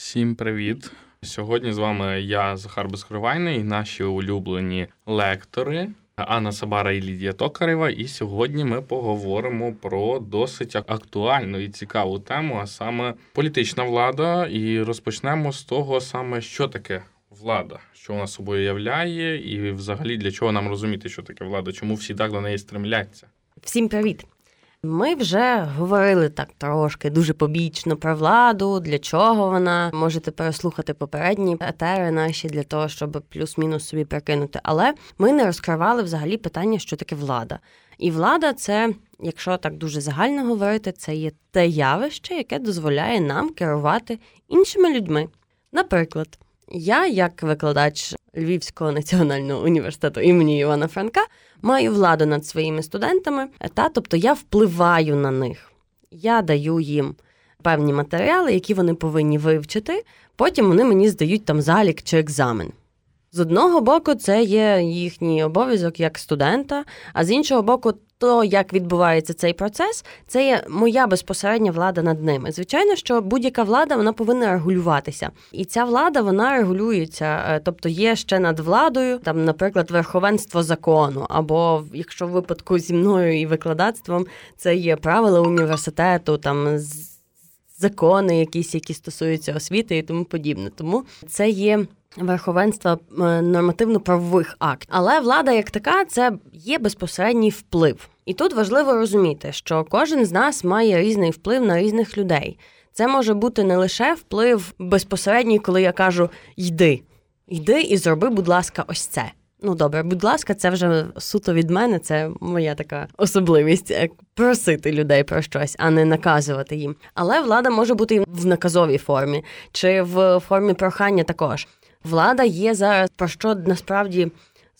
Всім привіт! Сьогодні з вами я, Захар Безкривайний, наші улюблені лектори Анна Сабара і Лідія Токарева. І сьогодні ми поговоримо про досить актуальну і цікаву тему, а саме політична влада. І розпочнемо з того саме, що таке влада, що вона собою являє, і взагалі для чого нам розуміти, що таке влада, чому всі так до неї стремляться. Всім привіт! Ми вже говорили так трошки дуже побічно про владу, для чого вона можете переслухати попередні етери наші для того, щоб плюс-мінус собі прикинути. Але ми не розкривали взагалі питання, що таке влада. І влада це, якщо так дуже загально говорити, це є те явище, яке дозволяє нам керувати іншими людьми. Наприклад, я, як викладач Львівського національного університету імені Івана Франка, маю владу над своїми студентами, та тобто я впливаю на них. Я даю їм певні матеріали, які вони повинні вивчити. Потім вони мені здають там залік чи екзамен. З одного боку, це є їхній обов'язок як студента, а з іншого боку, то, як відбувається цей процес, це є моя безпосередня влада над ними. Звичайно, що будь-яка влада вона повинна регулюватися, і ця влада вона регулюється, е, тобто є ще над владою, там, наприклад, верховенство закону, або якщо в випадку зі мною і викладацтвом це є правила університету, там закони, якісь, які стосуються освіти і тому подібне. Тому це є верховенства е, нормативно-правових актів. Але влада, як така, це є безпосередній вплив. І тут важливо розуміти, що кожен з нас має різний вплив на різних людей. Це може бути не лише вплив безпосередній, коли я кажу йди, йди і зроби, будь ласка, ось це. Ну добре, будь ласка, це вже суто від мене. Це моя така особливість е, просити людей про щось, а не наказувати їм. Але влада може бути в наказовій формі чи в формі прохання також. Влада є зараз про що насправді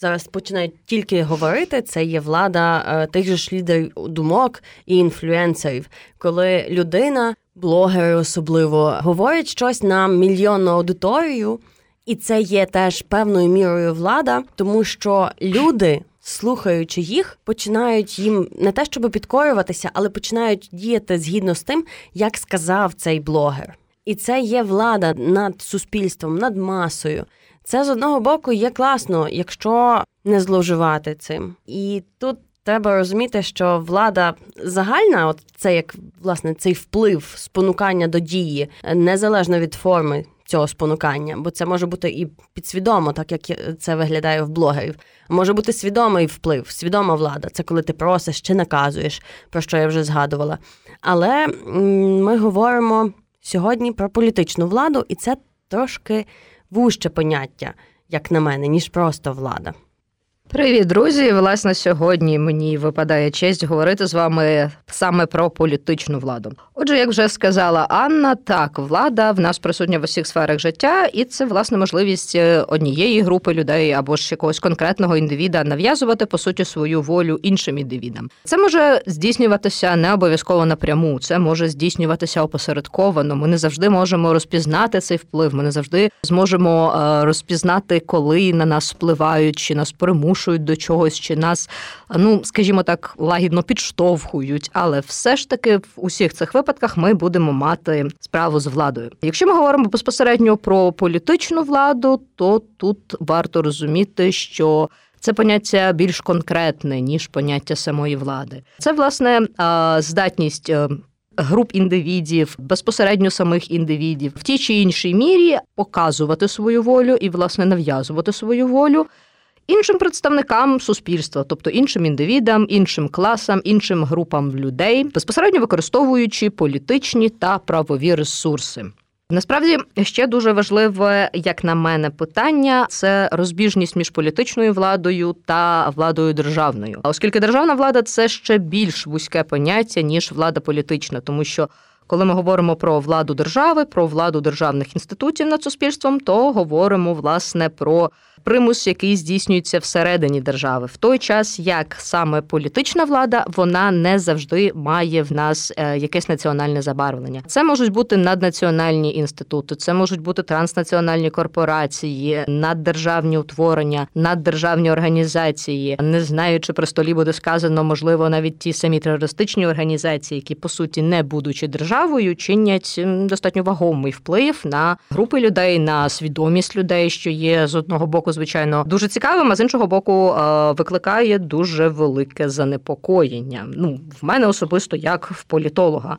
зараз починають тільки говорити. Це є влада е, тих же ж лідерів думок і інфлюенсерів, коли людина, блогери особливо, говорять щось на мільйонну аудиторію, і це є теж певною мірою влада, тому що люди. Слухаючи їх, починають їм не те, щоб підкорюватися, але починають діяти згідно з тим, як сказав цей блогер. І це є влада над суспільством, над масою. Це з одного боку є класно, якщо не зловживати цим. І тут треба розуміти, що влада загальна, от це як власне цей вплив спонукання до дії, незалежно від форми цього спонукання, бо це може бути і підсвідомо, так як це виглядає в блогерів. Може бути свідомий вплив, свідома влада. Це коли ти просиш чи наказуєш, про що я вже згадувала. Але ми говоримо сьогодні про політичну владу, і це трошки вужче поняття, як на мене, ніж просто влада. Привіт, друзі! Власне, сьогодні мені випадає честь говорити з вами саме про політичну владу. Отже, як вже сказала Анна, так влада в нас присутня в усіх сферах життя, і це власне можливість е, однієї групи людей або ж якогось конкретного індивіда нав'язувати по суті свою волю іншим індивідам. Це може здійснюватися не обов'язково напряму, це може здійснюватися опосередковано. Ми не завжди можемо розпізнати цей вплив. Ми не завжди зможемо е, розпізнати, коли на нас впливають чи нас примушують примушують до чогось, чи нас, ну скажімо так, лагідно підштовхують. Але все ж таки в усіх цих випадках ми будемо мати справу з владою. Якщо ми говоримо безпосередньо про політичну владу, то тут варто розуміти, що це поняття більш конкретне ніж поняття самої влади. Це власне здатність. Е, груп індивідів, безпосередньо самих індивідів в тій чи іншій мірі показувати свою волю і, власне, нав'язувати свою волю іншим представникам суспільства, тобто іншим індивідам, іншим класам, іншим групам людей, безпосередньо використовуючи політичні та правові ресурси. Насправді ще дуже важливе, як на мене, питання це розбіжність між політичною владою та владою державною. А Оскільки державна влада це ще більш вузьке поняття ніж влада політична, тому що коли ми говоримо про владу держави, про владу державних інститутів над суспільством, то говоримо власне про примус, який здійснюється всередині держави, в той час як саме політична влада вона не завжди має в нас е, якесь національне забарвлення. Це можуть бути наднаціональні інститути, це можуть бути транснаціональні корпорації, наддержавні утворення, наддержавні організації. Не знаю, чи при столі буде сказано, можливо, навіть ті самі терористичні організації, які по суті не будучи державою, чинять достатньо вагомий вплив на групи людей, на свідомість людей, що є з одного боку, звичайно, дуже цікавим, а з іншого боку, е, викликає дуже велике занепокоєння. Ну, в мене особисто як в політолога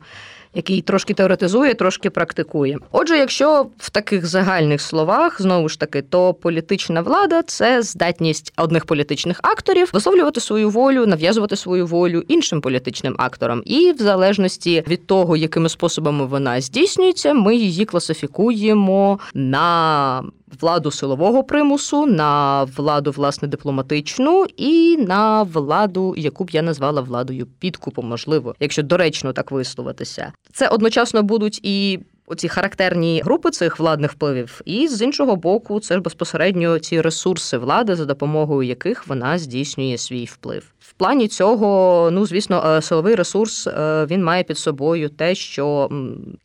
який трошки теоретизує, трошки практикує. Отже, якщо в таких загальних словах знову ж таки, то політична влада це здатність одних політичних акторів висловлювати свою волю, нав'язувати свою волю іншим політичним акторам, і в залежності від того, якими способами вона здійснюється, ми її класифікуємо на владу силового примусу, на владу власне дипломатичну і на владу, яку б я назвала владою підкупу, можливо, якщо доречно так висловитися. Це одночасно будуть і. Оці характерні групи цих владних впливів, і з іншого боку, це ж безпосередньо ці ресурси влади, за допомогою яких вона здійснює свій вплив. В плані цього, ну звісно, е, силовий ресурс е, він має під собою те, що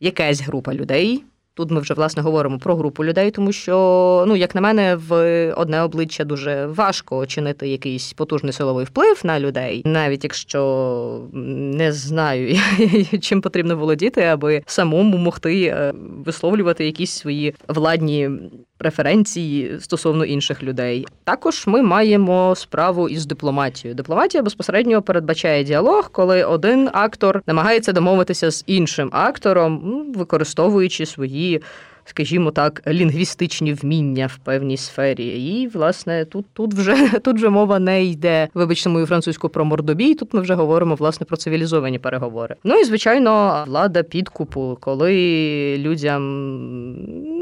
якась група людей Тут ми вже власне говоримо про групу людей, тому що, ну як на мене, в одне обличчя дуже важко чинити якийсь потужний силовий вплив на людей, навіть якщо не знаю, чим потрібно володіти, аби самому могти е, висловлювати якісь свої владні преференції стосовно інших людей. Також ми маємо справу із дипломатією. Дипломатія безпосередньо передбачає діалог, коли один актор намагається домовитися з іншим актором, ну, використовуючи свої скажімо так, лінгвістичні вміння в певній сфері. І, власне, тут тут вже тут вже мова не йде, вибачте мою французьку про мордобій. Тут ми вже говоримо власне про цивілізовані переговори. Ну і звичайно, влада підкупу, коли людям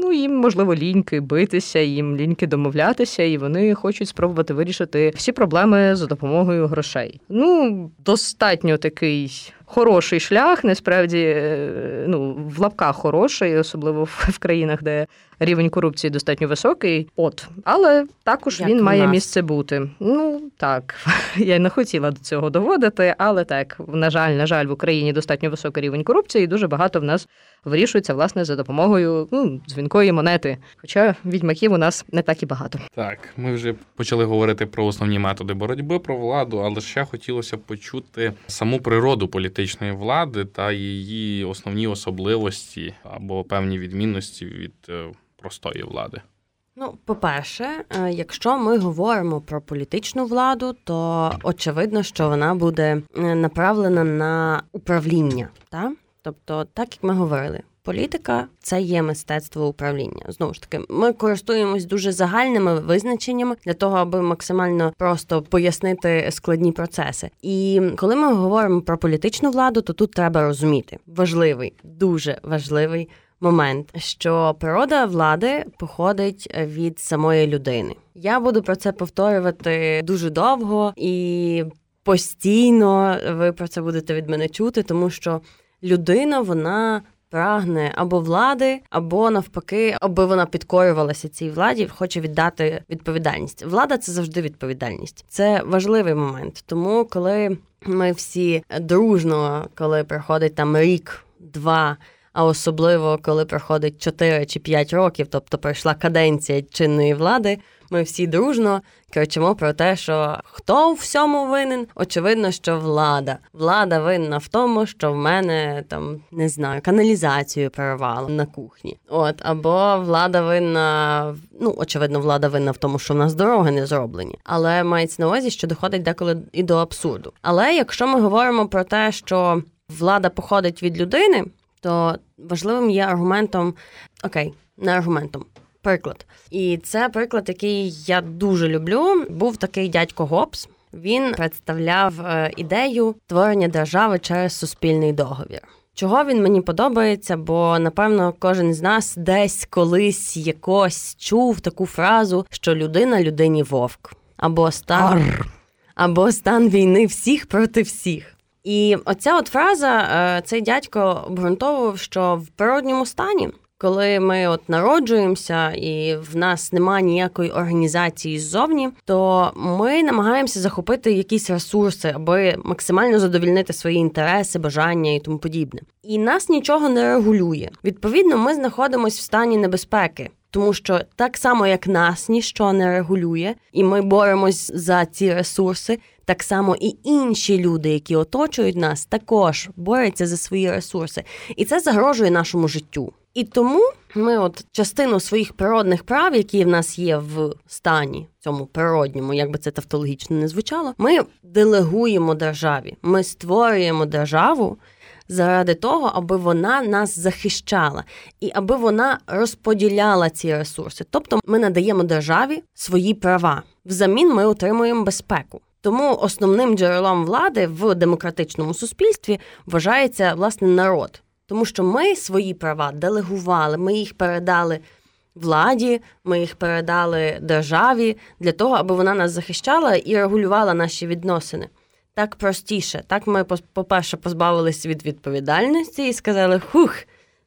ну їм можливо ліньки битися, їм ліньки домовлятися, і вони хочуть спробувати вирішити всі проблеми за допомогою грошей. Ну достатньо такий хороший шлях, насправді е, ну, в лапках хороший, особливо в країнах, де рівень корупції достатньо високий. От, але також Як він має нас. місце бути. Ну так, я не хотіла до цього доводити, але так, на жаль, на жаль, в Україні достатньо високий рівень корупції, і дуже багато в нас вирішується власне за допомогою ну, дзвінкої монети. Хоча відьмаків у нас не так і багато. Так, ми вже почали говорити про основні методи боротьби про владу, але ще хотілося почути саму природу політичної влади та її основні особливості або певні відмінності від е, простої влади. Ну, по-перше, е, якщо ми говоримо про політичну владу, то очевидно, що вона буде е, направлена на управління, так? Тобто, так як ми говорили, політика це є мистецтво управління. Знову ж таки, ми користуємось дуже загальними визначеннями для того, аби максимально просто пояснити складні процеси. І коли ми говоримо про політичну владу, то тут треба розуміти важливий, дуже важливий. Момент, що природа влади походить від самої людини. Я буду про це повторювати дуже довго і постійно ви про це будете від мене чути, тому що людина вона прагне або влади, або навпаки, аби вона підкорювалася цій владі, хоче віддати відповідальність. Влада це завжди відповідальність. Це важливий момент. Тому коли ми всі дружно, коли приходить там рік, два. А особливо коли проходить 4 чи 5 років, тобто пройшла каденція чинної влади, ми всі дружно кричимо про те, що хто в всьому винен? Очевидно, що влада. Влада винна в тому, що в мене там не знаю, каналізацію перервало на кухні. От або влада винна, ну очевидно, влада винна в тому, що в нас дороги не зроблені, але мається на увазі, що доходить деколи і до абсурду. Але якщо ми говоримо про те, що влада походить від людини, то важливим є аргументом окей, не аргументом приклад. І це приклад, який я дуже люблю. Був такий дядько Гобс. Він представляв е, ідею творення держави через суспільний договір. Чого він мені подобається, бо напевно кожен з нас десь колись якось чув таку фразу, що людина людині вовк або стан Ар. або стан війни всіх проти всіх. І оця от фраза, е, цей дядько обґрунтовував, що в природньому стані Коли ми от народжуємося і в нас немає ніякої організації ззовні, то ми намагаємося захопити якісь ресурси, аби максимально задовільнити свої інтереси, бажання і тому подібне. І нас нічого не регулює. Відповідно, ми знаходимося в стані небезпеки. Тому що так само, як нас ніщо не регулює, і ми боремось за ці ресурси, так само і інші люди, які оточують нас, також борються за свої ресурси, і це загрожує нашому життю. І тому ми, от частину своїх природних прав, які в нас є в стані цьому природньому, як би це тавтологічно не звучало, ми делегуємо державі. Ми створюємо державу заради того, аби вона нас захищала і аби вона розподіляла ці ресурси. Тобто ми надаємо державі свої права. Взамін ми отримуємо безпеку. Тому основним джерелом влади в демократичному суспільстві вважається власне народ, тому що ми свої права делегували, ми їх передали владі, ми їх передали державі для того, аби вона нас захищала і регулювала наші відносини. Так простіше. Так ми, по-перше, позбавилися від відповідальності і сказали: Хух,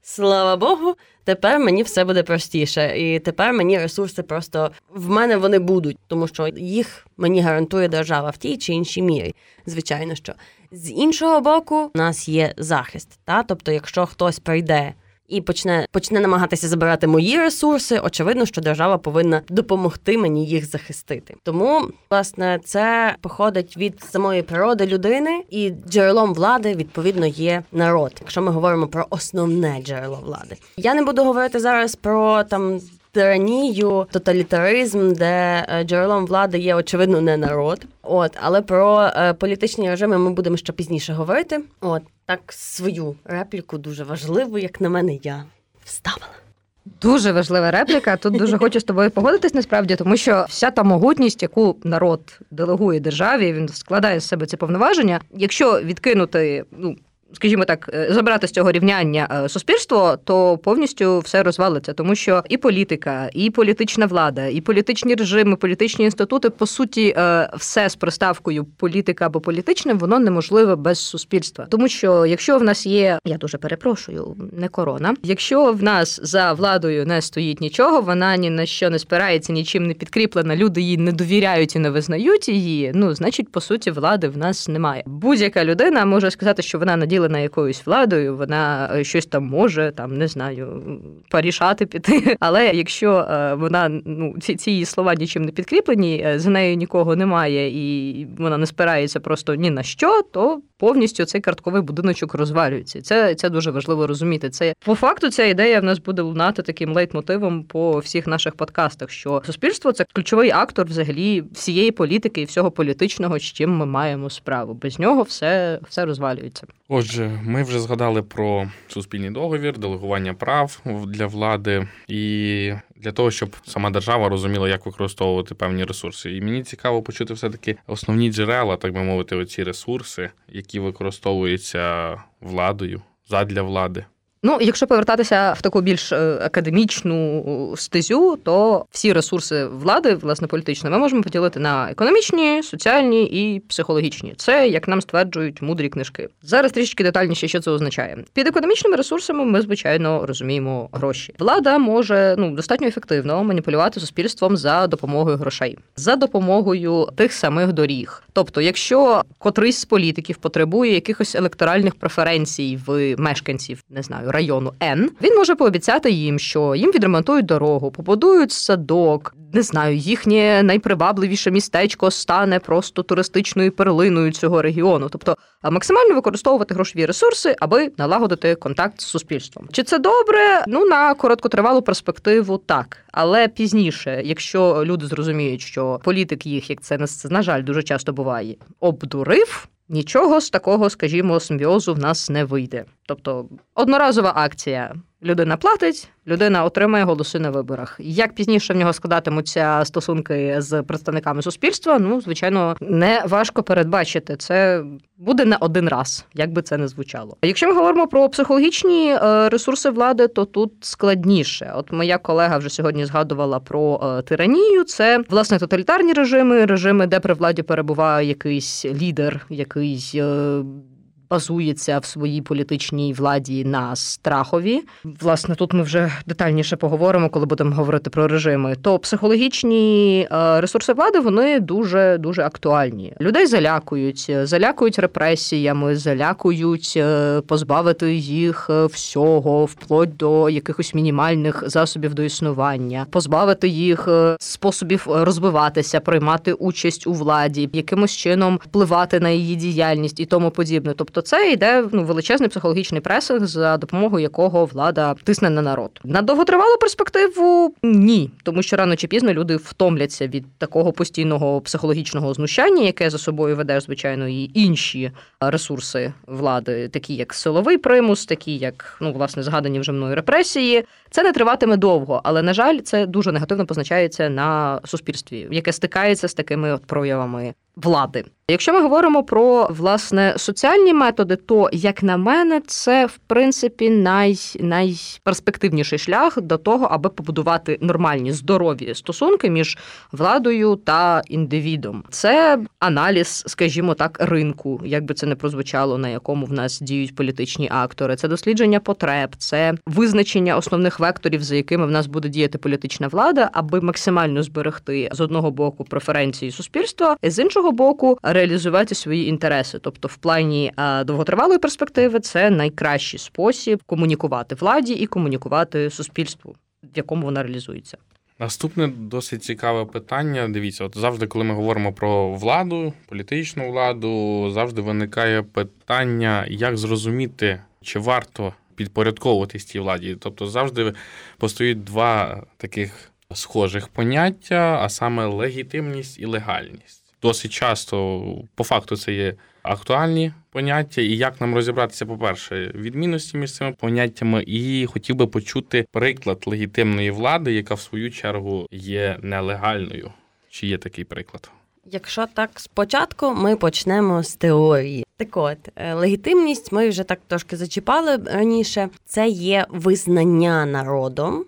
слава Богу, тепер мені все буде простіше. І тепер мені ресурси просто в мене вони будуть, тому що їх мені гарантує держава в тій чи іншій мірі. Звичайно, що з іншого боку, у нас є захист. Та? Тобто, якщо хтось прийде і почне почне намагатися забирати мої ресурси, очевидно, що держава повинна допомогти мені їх захистити. Тому власне це походить від самої природи людини, і джерелом влади відповідно є народ. Якщо ми говоримо про основне джерело влади, я не буду говорити зараз про там тиранію, тоталітаризм, де е, джерелом влади є очевидно не народ. От, але про е, політичні режими ми будемо ще пізніше говорити. От так свою репліку дуже важливу, як на мене, я вставила. Дуже важлива репліка. Тут дуже хочу з тобою погодитись насправді, тому що вся та могутність, яку народ делегує державі, він складає з себе ці повноваження. Якщо відкинути ну скажімо так, е, забрати з цього рівняння е, суспільство, то повністю все розвалиться, тому що і політика, і політична влада, і політичні режими, політичні інститути, по суті, е, все з приставкою політика або політичне, воно неможливе без суспільства. Тому що якщо в нас є, я дуже перепрошую, не корона. Якщо в нас за владою не стоїть нічого, вона ні на що не спирається, нічим не підкріплена. Люди їй не довіряють і не визнають її. Ну значить, по суті, влади в нас немає. Будь-яка людина може сказати, що вона наділа наділена якоюсь владою, вона е, щось там може, там не знаю, порішати піти. Але якщо е, вона ну ці ці її слова нічим не підкріплені, е, за нею нікого немає, і вона не спирається просто ні на що, то повністю цей картковий будиночок розвалюється. Це це дуже важливо розуміти. Це по факту ця ідея в нас буде лунати таким лейтмотивом по всіх наших подкастах. Що суспільство це ключовий актор взагалі всієї політики і всього політичного, з чим ми маємо справу. Без нього все, все розвалюється. Отже, ми вже згадали про суспільний договір, делегування прав для влади і для того, щоб сама держава розуміла, як використовувати певні ресурси. І мені цікаво почути все таки основні джерела, так би мовити, оці ресурси, які використовуються владою задля влади. Ну, якщо повертатися в таку більш е, академічну стезю, то всі ресурси влади, власне, політичної, ми можемо поділити на економічні, соціальні і психологічні. Це як нам стверджують мудрі книжки. Зараз трішки детальніше, що це означає. Під економічними ресурсами ми звичайно розуміємо гроші. Влада може ну достатньо ефективно маніпулювати суспільством за допомогою грошей, за допомогою тих самих доріг. Тобто, якщо котрийсь з політиків потребує якихось електоральних преференцій в мешканців, не знаю району Н, він може пообіцяти їм, що їм відремонтують дорогу, побудують садок. Не знаю, їхнє найпривабливіше містечко стане просто туристичною перлиною цього регіону, тобто максимально використовувати грошові ресурси, аби налагодити контакт з суспільством. Чи це добре? Ну на короткотривалу перспективу так, але пізніше, якщо люди зрозуміють, що політик їх, як це на жаль, дуже часто буває, обдурив. Нічого з такого, скажімо, симбіозу в нас не вийде. Тобто одноразова акція. Людина платить, людина отримає голоси на виборах. Як пізніше в нього складатимуться стосунки з представниками суспільства? Ну, звичайно, не важко передбачити. Це буде не один раз, як би це не звучало. Якщо ми говоримо про психологічні е, ресурси влади, то тут складніше. От моя колега вже сьогодні згадувала про е, тиранію. Це власне тоталітарні режими, режими, де при владі перебуває якийсь лідер, якийсь. Е, базується в своїй політичній владі на страхові. Власне, тут ми вже детальніше поговоримо, коли будемо говорити про режими. То психологічні е, ресурси влади вони дуже дуже актуальні. Людей залякують, залякують репресіями, залякують е, позбавити їх е, всього, вплоть до якихось мінімальних засобів до існування, позбавити їх способів розвиватися, приймати участь у владі, якимось чином впливати на її діяльність і тому подібне. Тобто, це йде ну величезний психологічний пресинг, за допомогою якого влада тисне на народ. На довготривалу перспективу ні, тому що рано чи пізно люди втомляться від такого постійного психологічного знущання, яке за собою веде звичайно і інші ресурси влади, такі як силовий примус, такі як ну власне згадані вже мною репресії. Це не триватиме довго, але на жаль, це дуже негативно позначається на суспільстві, яке стикається з такими от проявами влади. Якщо ми говоримо про власне соціальні методи, то як на мене, це в принципі най, найперспективніший шлях до того, аби побудувати нормальні здорові стосунки між владою та індивідом. Це аналіз, скажімо так, ринку, як би це не прозвучало, на якому в нас діють політичні актори. Це дослідження потреб, це визначення основних векторів, за якими в нас буде діяти політична влада, аби максимально зберегти з одного боку преференції суспільства, з іншого боку реалізувати свої інтереси. Тобто, в плані довготривалої перспективи це найкращий спосіб комунікувати владі і комунікувати суспільству, в якому вона реалізується. Наступне досить цікаве питання. Дивіться, от завжди, коли ми говоримо про владу, політичну владу, завжди виникає питання, як зрозуміти, чи варто підпорядковуватись цій владі. Тобто завжди постають два таких схожих поняття, а саме легітимність і легальність досить часто по факту це є актуальні поняття, і як нам розібратися, по-перше, відмінності між цими поняттями, і хотів би почути приклад легітимної влади, яка в свою чергу є нелегальною. Чи є такий приклад? Якщо так спочатку ми почнемо з теорії. Так от е, легітимність, ми вже так трошки зачіпали раніше. Це є визнання народом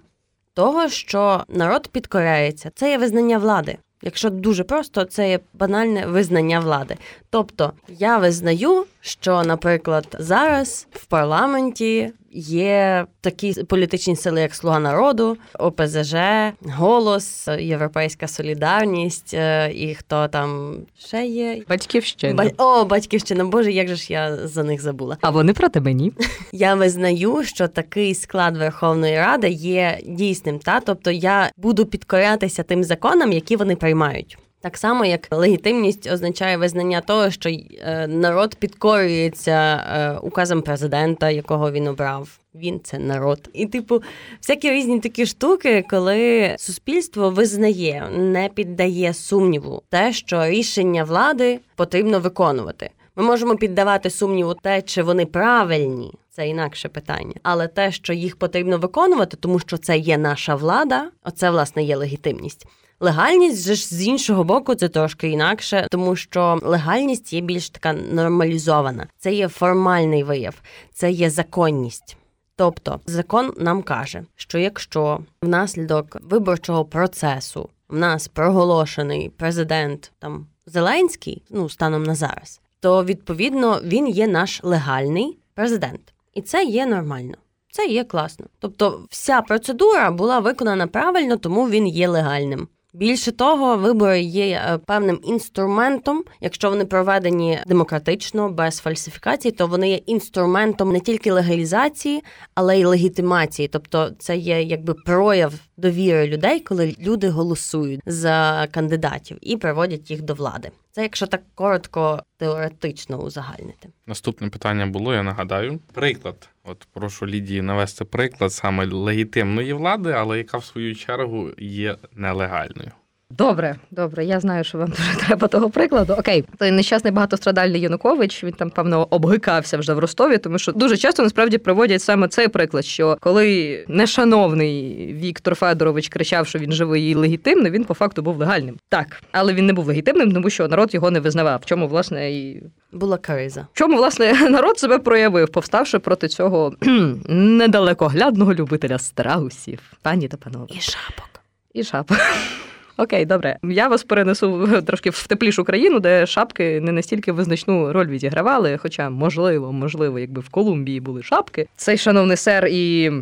того, що народ підкоряється. Це є визнання влади. Якщо дуже просто, це є банальне визнання влади. Тобто я визнаю, що, наприклад, зараз в парламенті є такі політичні сили, як Слуга народу, ОПЗЖ, Голос, Європейська Солідарність е, і хто там ще є. Батьківщина. Ба... О, батьківщина. Боже, як же ж я за них забула? А вони проти мені. Я визнаю, що такий склад Верховної Ради є дійсним, та тобто я буду підкорятися тим законам, які вони приймають. Так само, як легітимність означає визнання того, що е, народ підкорюється е, указом президента, якого він обрав. Він це народ, і типу, всякі різні такі штуки, коли суспільство визнає, не піддає сумніву те, що рішення влади потрібно виконувати. Ми можемо піддавати сумніву те, чи вони правильні, це інакше питання, але те, що їх потрібно виконувати, тому що це є наша влада, оце власне є легітимність. Легальність же ж з іншого боку це трошки інакше, тому що легальність є більш така нормалізована. Це є формальний вияв, це є законність. Тобто закон нам каже, що якщо внаслідок виборчого процесу в нас проголошений президент там Зеленський, ну станом на зараз, то відповідно він є наш легальний президент, і це є нормально. Це є класно. Тобто, вся процедура була виконана правильно, тому він є легальним. Більше того, вибори є е, певним інструментом. Якщо вони проведені демократично, без фальсифікацій, то вони є інструментом не тільки легалізації, але й легітимації. Тобто, це є якби прояв довіри людей, коли люди голосують за кандидатів і приводять їх до влади. Це якщо так коротко, теоретично узагальнити. Наступне питання було, я нагадаю. Приклад. От прошу Лідії навести приклад саме легітимної влади, але яка в свою чергу є нелегальною. Добре, добре. Я знаю, що вам дуже треба того прикладу. Окей, той нещасний багатострадальний Янукович. Він там певно обгикався вже в Ростові, тому що дуже часто насправді проводять саме цей приклад. Що коли нешановний Віктор Федорович кричав, що він живий і легітимний, він по факту був легальним. Так, але він не був легітимним, тому що народ його не визнавав. В чому власне і була криза. В чому власне народ себе проявив, повставши проти цього недалекоглядного любителя страусів, пані та панове. І шапок. І шапок. Окей, добре. Я вас перенесу трошки в теплішу країну, де шапки не настільки визначну роль відігравали. Хоча, можливо, можливо, якби в Колумбії були шапки, цей шановний сер і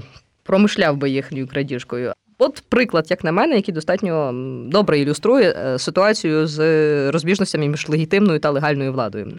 промишляв би їхньою крадіжкою. От приклад, як на мене, який достатньо добре ілюструє е, ситуацію з розбіжностями між легітимною та легальною владою.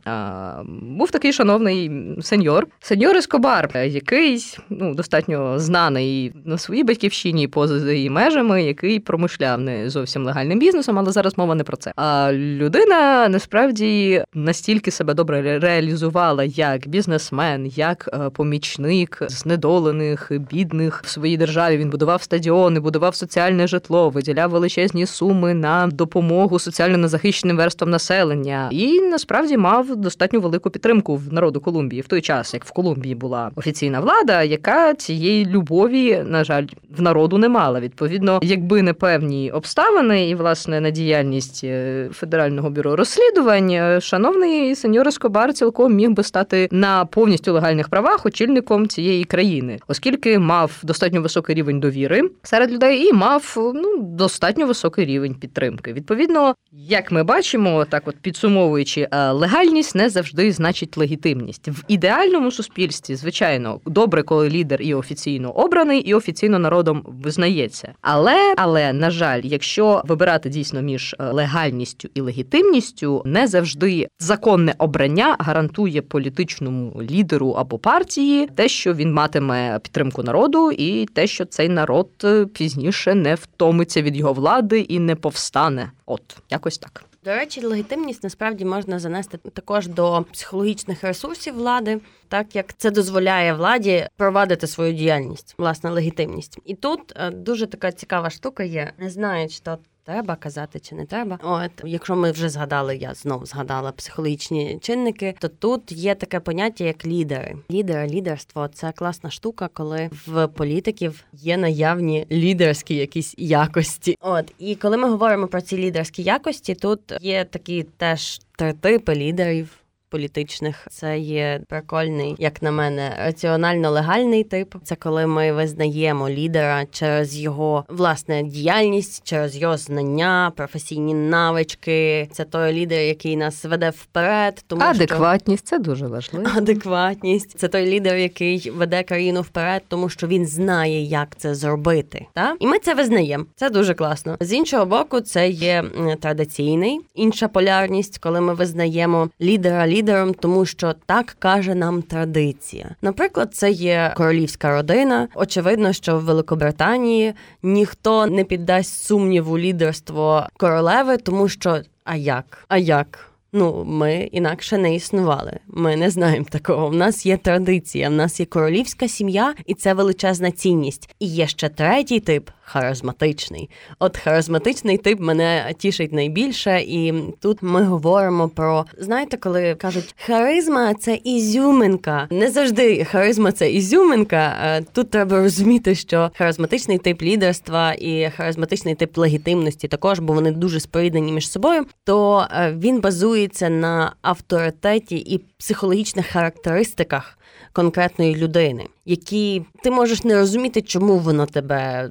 Був такий шановний сеньор, сеньор Ескобар, який ну достатньо знаний на своїй батьківщині поза її межами, який промишляв не зовсім легальним бізнесом, але зараз мова не про це. А людина насправді настільки себе добре реалізувала як бізнесмен, як е, помічник знедолених, бідних в своїй державі. Він будував стадіони будував соціальне житло, виділяв величезні суми на допомогу соціально незахищеним верствам населення і насправді мав достатньо велику підтримку в народу Колумбії в той час, як в Колумбії була офіційна влада, яка цієї любові, на жаль, в народу не мала. Відповідно, якби не певні обставини і власне на діяльність е, федерального бюро розслідувань, е, шановний сеньор Ескобар цілком міг би стати на повністю легальних правах очільником цієї країни, оскільки мав достатньо високий рівень довіри серед людей людей і мав ну достатньо високий рівень підтримки. Відповідно, як ми бачимо, так от підсумовуючи, е, легальність не завжди значить легітимність в ідеальному суспільстві. Звичайно, добре, коли лідер і офіційно обраний, і офіційно народом визнається. Але але на жаль, якщо вибирати дійсно між е, легальністю і легітимністю, не завжди законне обрання гарантує політичному лідеру або партії те, що він матиме підтримку народу, і те, що цей народ е, пізніше не втомиться від його влади і не повстане. От якось так. До речі, легітимність насправді можна занести також до психологічних ресурсів влади, так як це дозволяє владі провадити свою діяльність, власне, легітимність. І тут е, дуже така цікава штука є. Не знаю, чи то треба казати чи не треба. От, якщо ми вже згадали, я знову згадала психологічні чинники, то тут є таке поняття як лідери. Лідери, лідерство це класна штука, коли в політиків є наявні лідерські якісь якості. От і коли ми говоримо про ці лідерські якості, тут є такі теж три типи лідерів політичних. Це є прикольний, як на мене, раціонально-легальний тип. Це коли ми визнаємо лідера через його власне діяльність, через його знання, професійні навички. Це той лідер, який нас веде вперед. Тому адекватність що... це дуже важливо. Адекватність це той лідер, який веде країну вперед, тому що він знає, як це зробити. Та і ми це визнаємо. Це дуже класно. З іншого боку, це є традиційний інша полярність, коли ми визнаємо лідера лідером, тому що так каже нам традиція. Наприклад, це є королівська родина. Очевидно, що в Великобританії ніхто не піддасть сумніву лідерство королеви, тому що а як? А як? Ну, ми інакше не існували. Ми не знаємо такого. В нас є традиція, в нас є королівська сім'я, і це величезна цінність. І є ще третій тип харизматичний. От харизматичний тип мене тішить найбільше, і тут ми говоримо про знаєте, коли кажуть, харизма це ізюминка. Не завжди харизма це ізюминка. Тут треба розуміти, що харизматичний тип лідерства і харизматичний тип легітимності також, бо вони дуже споріднені між собою. То е, він базується на авторитеті і психологічних характеристиках. Конкретної людини, які ти можеш не розуміти, чому воно тебе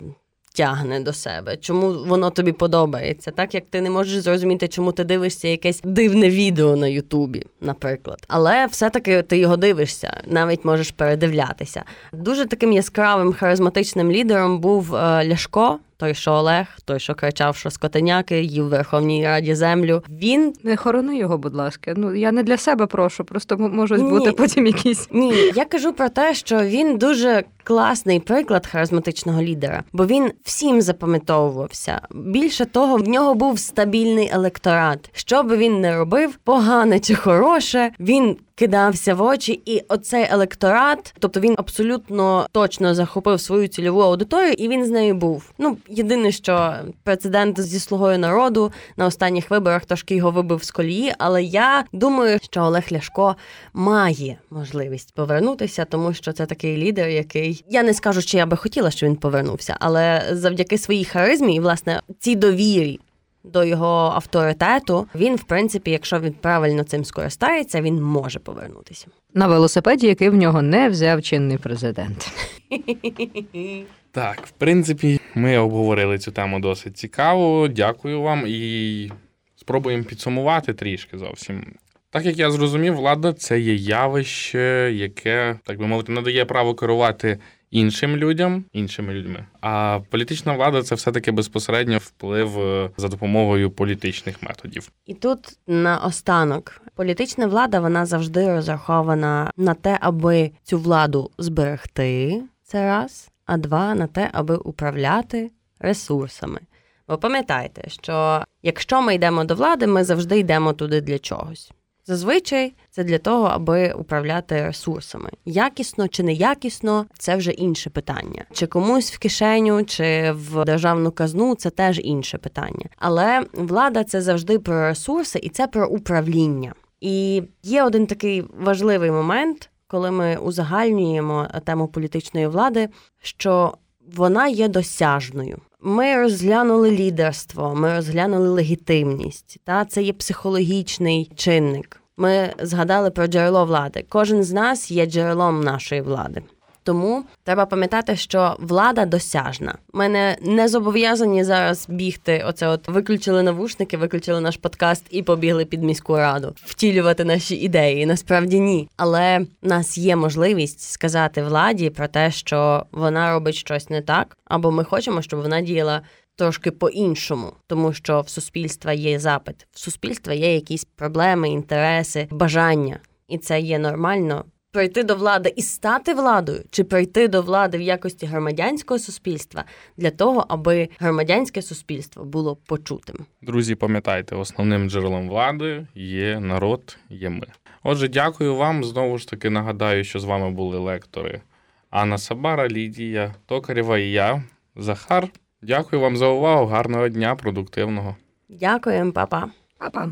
тягне до себе, чому воно тобі подобається, так як ти не можеш зрозуміти, чому ти дивишся якесь дивне відео на Ютубі, наприклад. Але все-таки ти його дивишся, навіть можеш передивлятися. Дуже таким яскравим харизматичним лідером був е, Ляшко той, що Олег, той, що кричав, що скотеняки, їв в Верховній Раді землю. Він не хорони його, будь ласка. Ну я не для себе прошу, просто можуть Ні. бути потім якісь. Ні, я кажу про те, що він дуже класний приклад харизматичного лідера, бо він всім запам'ятовувався. Більше того, в нього був стабільний електорат. Що би він не робив, погане чи хороше, він кидався в очі, і оцей електорат, тобто він абсолютно точно захопив свою цільову аудиторію, і він з нею був. Ну єдине, що прецедент зі слугою народу на останніх виборах трошки його вибив з колії, але я думаю, що Олег Ляшко має можливість повернутися, тому що це такий лідер, який я не скажу, що я би хотіла, що він повернувся, але завдяки своїй харизмі і власне цій довірі до його авторитету, він, в принципі, якщо він правильно цим скористається, він може повернутися на велосипеді, який в нього не взяв чинний президент. Так, в принципі, Ми обговорили цю тему досить цікаво. Дякую вам і спробуємо підсумувати трішки зовсім. Так як я зрозумів, влада це є явище, яке, так би мовити, надає право керувати іншим людям, іншими людьми. А політична влада це все-таки безпосередньо вплив е, за допомогою політичних методів. І тут наостанок політична влада вона завжди розрахована на те, аби цю владу зберегти. Це раз, а два на те, аби управляти ресурсами. Ви пам'ятаєте, що якщо ми йдемо до влади, ми завжди йдемо туди для чогось. Зазвичай це для того, аби управляти ресурсами. Якісно чи неякісно це вже інше питання. Чи комусь в кишеню, чи в державну казну це теж інше питання. Але влада це завжди про ресурси і це про управління. І є один такий важливий момент, коли ми узагальнюємо тему політичної влади, що вона є досяжною. Ми розглянули лідерство, ми розглянули легітимність. Та це є психологічний чинник. Ми згадали про джерело влади. Кожен з нас є джерелом нашої влади. Тому треба пам'ятати, що влада досяжна. Ми не, не зобов'язані зараз бігти. Оце от виключили навушники, виключили наш подкаст і побігли під міську раду, втілювати наші ідеї. Насправді ні. Але в нас є можливість сказати владі про те, що вона робить щось не так, або ми хочемо, щоб вона діяла трошки по-іншому, тому що в суспільства є запит, в суспільства є якісь проблеми, інтереси, бажання, і це є нормально. Прийти до влади і стати владою, чи прийти до влади в якості громадянського суспільства для того, аби громадянське суспільство було почутим. Друзі, пам'ятайте, основним джерелом влади є народ, є ми. Отже, дякую вам. Знову ж таки нагадаю, що з вами були лектори Анна Сабара, Лідія Токарєва і я, Захар. Дякую вам за увагу. Гарного дня, продуктивного. Дякуємо, папа. Па-па.